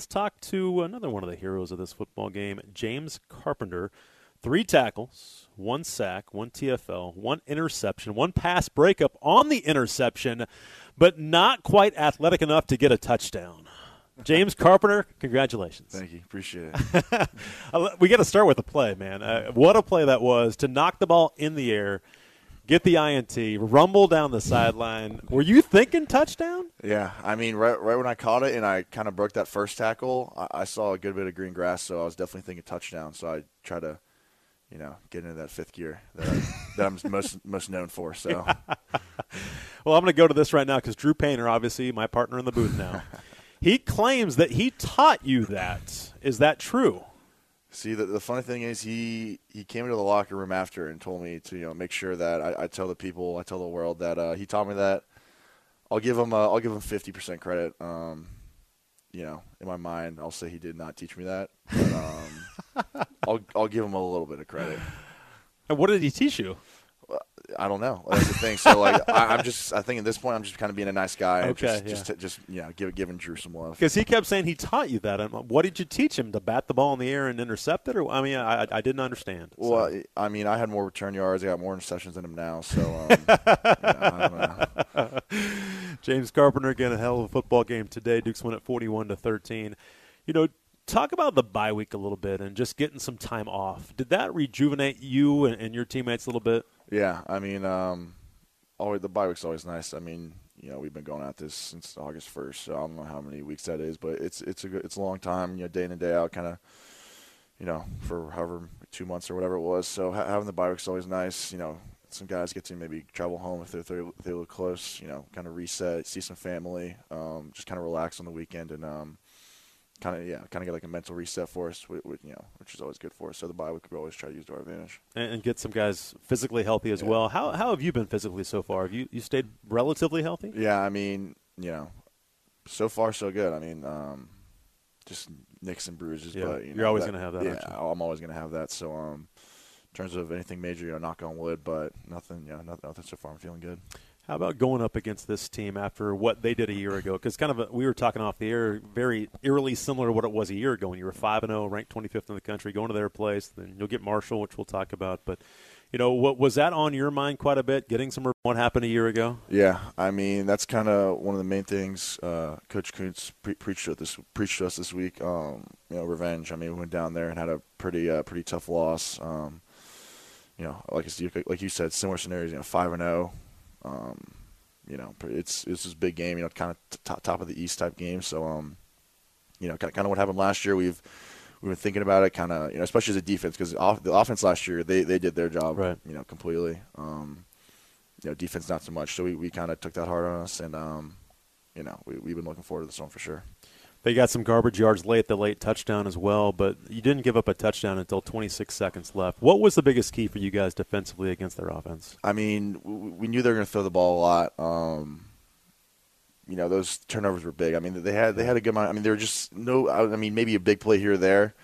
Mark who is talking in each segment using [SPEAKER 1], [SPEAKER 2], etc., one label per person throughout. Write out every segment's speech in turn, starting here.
[SPEAKER 1] let's talk to another one of the heroes of this football game, James Carpenter. Three tackles, one sack, one TFL, one interception, one pass breakup on the interception, but not quite athletic enough to get a touchdown. James Carpenter, congratulations.
[SPEAKER 2] Thank you. Appreciate it.
[SPEAKER 1] we got to start with the play, man. Uh, what a play that was to knock the ball in the air, get the INT, rumble down the sideline. Were you thinking touchdown?
[SPEAKER 2] Yeah. I mean, right, right when I caught it and I kind of broke that first tackle, I, I saw a good bit of green grass, so I was definitely thinking touchdown. So I tried to, you know, get into that fifth gear that, I, that I'm most most known for. So.
[SPEAKER 1] well, I'm going to go to this right now because Drew Painter, obviously my partner in the booth now. He claims that he taught you that. Is that true?
[SPEAKER 2] See, the, the funny thing is, he, he came into the locker room after and told me to you know make sure that I, I tell the people, I tell the world that uh, he taught me that. I'll give him uh, I'll give him fifty percent credit. Um, you know, in my mind, I'll say he did not teach me that. But, um, I'll I'll give him a little bit of credit.
[SPEAKER 1] And what did he teach you?
[SPEAKER 2] I don't know. That's the thing. So like, I, am just. I think at this point, I'm just kind of being a nice guy.
[SPEAKER 1] Okay.
[SPEAKER 2] Just,
[SPEAKER 1] yeah.
[SPEAKER 2] just, just yeah, give, giving Drew some love.
[SPEAKER 1] Because he kept saying he taught you that. And what did you teach him to bat the ball in the air and intercept it? Or I mean, I, I didn't understand.
[SPEAKER 2] Well,
[SPEAKER 1] so.
[SPEAKER 2] I mean, I had more return yards. I got more interceptions than him now. So, um, I don't know.
[SPEAKER 1] James Carpenter again, a hell of a football game today. Duke's win at 41 to 13. You know, talk about the bye week a little bit and just getting some time off. Did that rejuvenate you and, and your teammates a little bit?
[SPEAKER 2] Yeah, I mean, um, always the bye week's always nice. I mean, you know, we've been going at this since August first, so I don't know how many weeks that is, but it's it's a good, it's a long time. You know, day in and day out, kind of, you know, for however two months or whatever it was. So ha- having the bye week's always nice. You know, some guys get to maybe travel home if they're if they live close. You know, kind of reset, see some family, um, just kind of relax on the weekend and. Um, kind of yeah, kind of get like a mental reset for us, with, with, you know, which is always good for us. So the bye week we always try to use to our advantage
[SPEAKER 1] and, and get some guys physically healthy as yeah. well. How how have you been physically so far? Have you you stayed relatively healthy?
[SPEAKER 2] Yeah, I mean, you know, so far so good. I mean, um, just nicks and bruises,
[SPEAKER 1] yeah,
[SPEAKER 2] but you
[SPEAKER 1] are always going to have that.
[SPEAKER 2] Yeah, I'm always going to have that. So um, in terms of anything major, you know, knock on wood, but nothing, you know, nothing, nothing so far. I'm feeling good.
[SPEAKER 1] How about going up against this team after what they did a year ago? Because kind of a, we were talking off the air, very eerily similar to what it was a year ago when you were five and zero, ranked 25th in the country, going to their place. Then you'll get Marshall, which we'll talk about. But you know, what was that on your mind quite a bit? Getting some what happened a year ago?
[SPEAKER 2] Yeah, I mean that's kind of one of the main things uh, Coach Kuntz pre- preached to this preached to us this week. Um, you know, revenge. I mean, we went down there and had a pretty uh, pretty tough loss. Um, you know, like like you said, similar scenarios. You know, five and zero. Um, you know, it's it's this big game. You know, kind of top top of the East type game. So, um, you know, kind of, kind of what happened last year. We've we've been thinking about it, kind of, you know, especially as a defense, because off, the offense last year they they did their job,
[SPEAKER 1] right.
[SPEAKER 2] you know, completely. Um, you know, defense not so much. So we, we kind of took that hard on us, and um, you know, we we've been looking forward to this one for sure.
[SPEAKER 1] They got some garbage yards late, the late touchdown as well, but you didn't give up a touchdown until 26 seconds left. What was the biggest key for you guys defensively against their offense?
[SPEAKER 2] I mean, we knew they were going to throw the ball a lot. Um, you know, those turnovers were big. I mean, they had they had a good amount. I mean, they were just no. I mean, maybe a big play here or there,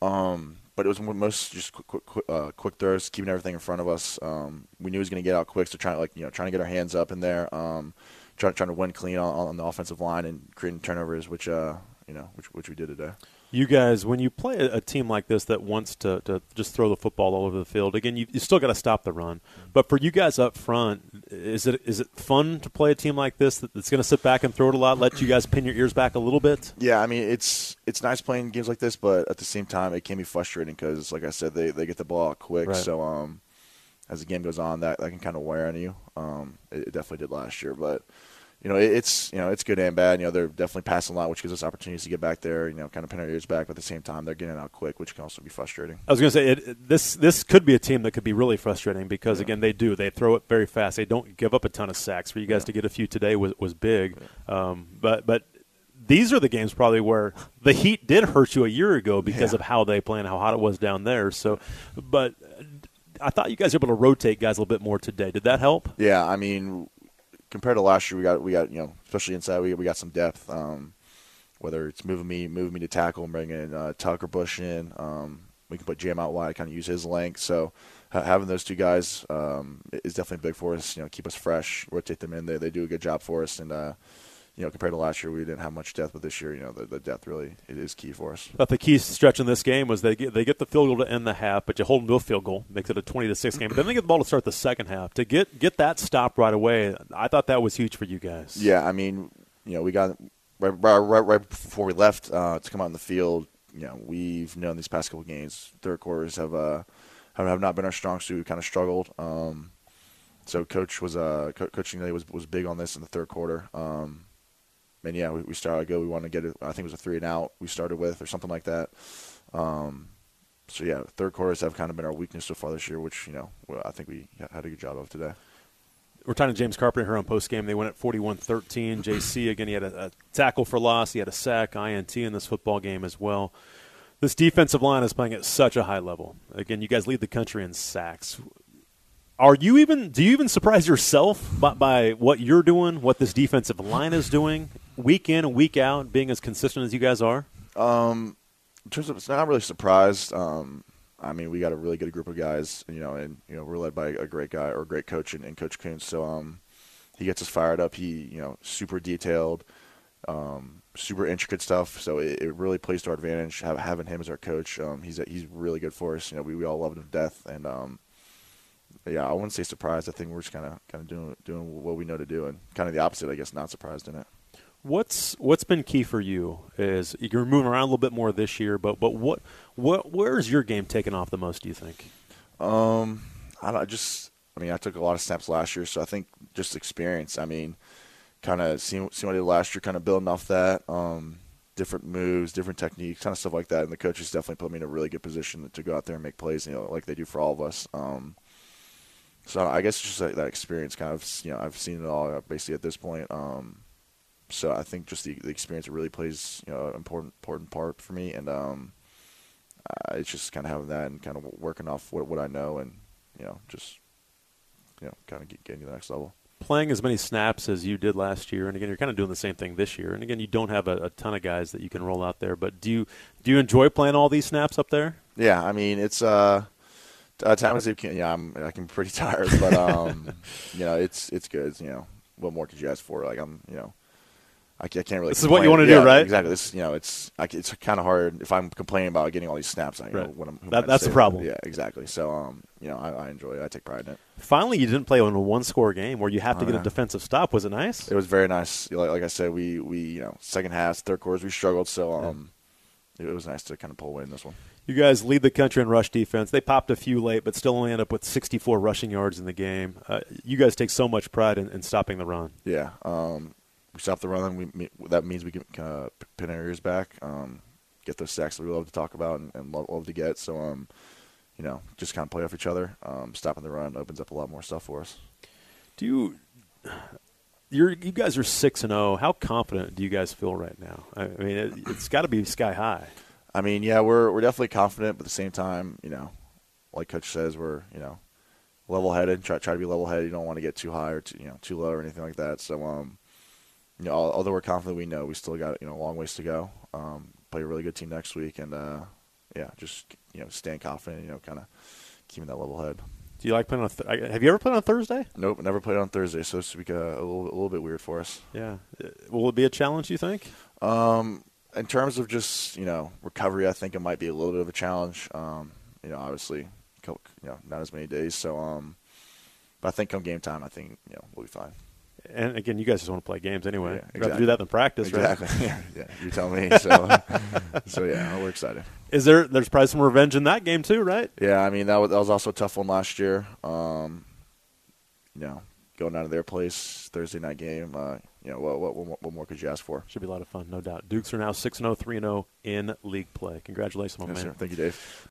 [SPEAKER 2] um, but it was most just quick, quick, uh, quick throws, keeping everything in front of us. Um, we knew was going to get out quick, so trying to like you know trying to get our hands up in there. Um, trying trying to win clean on, on the offensive line and creating turnovers, which uh, you know which which we did today.
[SPEAKER 1] You guys, when you play a, team like this that wants to, to just throw the football all over the field, again, you, you still got to stop the run. But for you guys up front, is it is it fun to play a team like this that's going to sit back and throw it a lot, let you guys pin your ears back a little bit?
[SPEAKER 2] Yeah, I mean it's it's nice playing games like this, but at the same time, it can be frustrating because, like I said, they, they get the ball out quick.
[SPEAKER 1] Right.
[SPEAKER 2] So um, as the game goes on, that that can kind of wear on you. Um, it, it definitely did last year, but you know, it's you know it's good and bad. You know, they're definitely passing a lot, which gives us opportunities to get back there. You know, kind of pin our ears back, but at the same time, they're getting out quick, which can also be frustrating.
[SPEAKER 1] I was going to say it, this this could be a team that could be really frustrating because yeah. again, they do they throw it very fast. They don't give up a ton of sacks. For you guys yeah. to get a few today was was big, yeah. um, but but. These are the games probably where the Heat did hurt you a year ago because of how they play and how hot it was down there. So, but I thought you guys were able to rotate guys a little bit more today. Did that help?
[SPEAKER 2] Yeah, I mean, compared to last year, we got we got you know especially inside we we got some depth. Um, whether it's moving me moving me to tackle and bringing uh, Tucker Bush in, um, we can put Jam out wide, kind of use his length. So ha- having those two guys um, is definitely big for us. You know, keep us fresh, rotate them in. They they do a good job for us, and uh, you know, compared to last year, we didn't have much depth, but this year, you know, the, the depth really it is key for us.
[SPEAKER 1] But the key stretch in this game was they get they get the field goal to end the half, but you hold them to a field goal, makes it a twenty to six game. But then they get the ball to start the second half to get get that stop right away. I thought that was huge for you guys.
[SPEAKER 2] Yeah, I mean, you know, we got right right, right, right before we left uh, to come out in the field. You know, we've known these past couple games, third quarters have uh have, have not been our strong suit. We kind of struggled. Um, so coach was uh co- coaching today was was big on this in the third quarter. Um, and yeah, we, we started go. We wanted to get it. I think it was a three and out. We started with or something like that. Um, so yeah, third quarters have kind of been our weakness so far this year, which you know I think we had a good job of today.
[SPEAKER 1] We're talking to James Carpenter here on post game. They went at 41-13. JC again, he had a, a tackle for loss. He had a sack, INT in this football game as well. This defensive line is playing at such a high level. Again, you guys lead the country in sacks. Are you even? Do you even surprise yourself by, by what you're doing? What this defensive line is doing, week in and week out, being as consistent as you guys are?
[SPEAKER 2] Um, in terms of, it's not really surprised. Um, I mean, we got a really good group of guys, you know, and you know we're led by a great guy or a great coach and, in Coach Coons. So um, he gets us fired up. He, you know, super detailed, um, super intricate stuff. So it, it really plays to our advantage have, having him as our coach. Um, he's a, he's really good for us. You know, we, we all love him to death, and um, yeah, I wouldn't say surprised. I think we're just kind of kind of doing doing what we know to do, and kind of the opposite, I guess, not surprised in it.
[SPEAKER 1] What's what's been key for you is you're moving around a little bit more this year, but but what what where's your game taken off the most? Do you think?
[SPEAKER 2] Um, I don't just. I mean, I took a lot of snaps last year, so I think just experience. I mean, kind of seeing, seeing what I did last year, kind of building off that. Um, different moves, different techniques, kind of stuff like that. And the coaches definitely put me in a really good position to go out there and make plays, you know, like they do for all of us. Um, so I guess just that, that, experience, kind of, you know, I've seen it all basically at this point. Um, so I think just the, the experience really plays, you know, an important important part for me, and um, uh, it's just kind of having that and kind of working off what what I know, and you know, just you know, kind of get, getting to the next level
[SPEAKER 1] playing as many snaps as you did last year, and again, you're kind of doing the same thing this year. And again, you don't have a, a, ton of guys that you can roll out there. But do you do you enjoy playing all these snaps up there?
[SPEAKER 2] Yeah, I mean, it's uh, uh times you can, yeah, I'm I can be pretty tired, but um, you know, it's it's good. You know, what more could you ask for? Like I'm, you know, I, can't really.
[SPEAKER 1] This is what you want to yeah, do, right?
[SPEAKER 2] Exactly. This, you know, it's it's kind of hard if I'm complaining about getting all these snaps. I right. know what I'm.
[SPEAKER 1] That, that's the problem.
[SPEAKER 2] Yeah, exactly. So, um, you know, I, I, enjoy it. I take pride in it.
[SPEAKER 1] Finally, you didn't play in a one-score game where you have to get a defensive stop. Was it nice?
[SPEAKER 2] It was very nice. Like, like I said, we we you know second half, third quarters, we struggled. So, um, yeah. it was nice to kind of pull away in this one.
[SPEAKER 1] You guys lead the country in rush defense. They popped a few late, but still only end up with 64 rushing yards in the game. Uh, you guys take so much pride in, in stopping the run.
[SPEAKER 2] Yeah, um, we stop the run, we that means we can uh, pin our ears back, um, get those sacks that we love to talk about and, and love, love, to get. So, um, you know, just kind of play off each other. Um, stopping the run opens up a lot more stuff for us.
[SPEAKER 1] Do you? You're, you guys are six and zero. Oh. How confident do you guys feel right now? I mean, it, it's got to be sky high.
[SPEAKER 2] I mean, yeah, we're we're definitely confident, but at the same time, you know, like Coach says, we're you know level headed. Try try to be level headed. You don't want to get too high or too you know too low or anything like that. So um, you know, although we're confident, we know we still got you know a long ways to go. Um, play a really good team next week, and uh, yeah, just you know, staying confident. You know, kind of keeping that level head.
[SPEAKER 1] Do you like playing on? Th- have you ever played on Thursday?
[SPEAKER 2] Nope, never played on Thursday, so it's week uh, a little a little bit weird for us.
[SPEAKER 1] Yeah, uh, will it be a challenge? You think?
[SPEAKER 2] Um, in terms of just you know recovery, I think it might be a little bit of a challenge. Um, you know, obviously, you know, not as many days, so um, but I think come game time, I think you know we'll be fine
[SPEAKER 1] and again, you guys just want to play games anyway. Yeah, exactly. rather do that than practice,
[SPEAKER 2] exactly.
[SPEAKER 1] right?
[SPEAKER 2] yeah, yeah, you tell me. So, so yeah, we're excited.
[SPEAKER 1] Is there? There's probably some revenge in that game too, right?
[SPEAKER 2] Yeah, I mean that was, that was also a tough one last year. Um, you know, going down to their place Thursday night game. Uh, you know, what, what, what more could you ask for?
[SPEAKER 1] Should be a lot of fun, no doubt. Dukes are now 6 0, 3 0 in league play. Congratulations, my
[SPEAKER 2] yes,
[SPEAKER 1] man.
[SPEAKER 2] Sir. Thank you, Dave.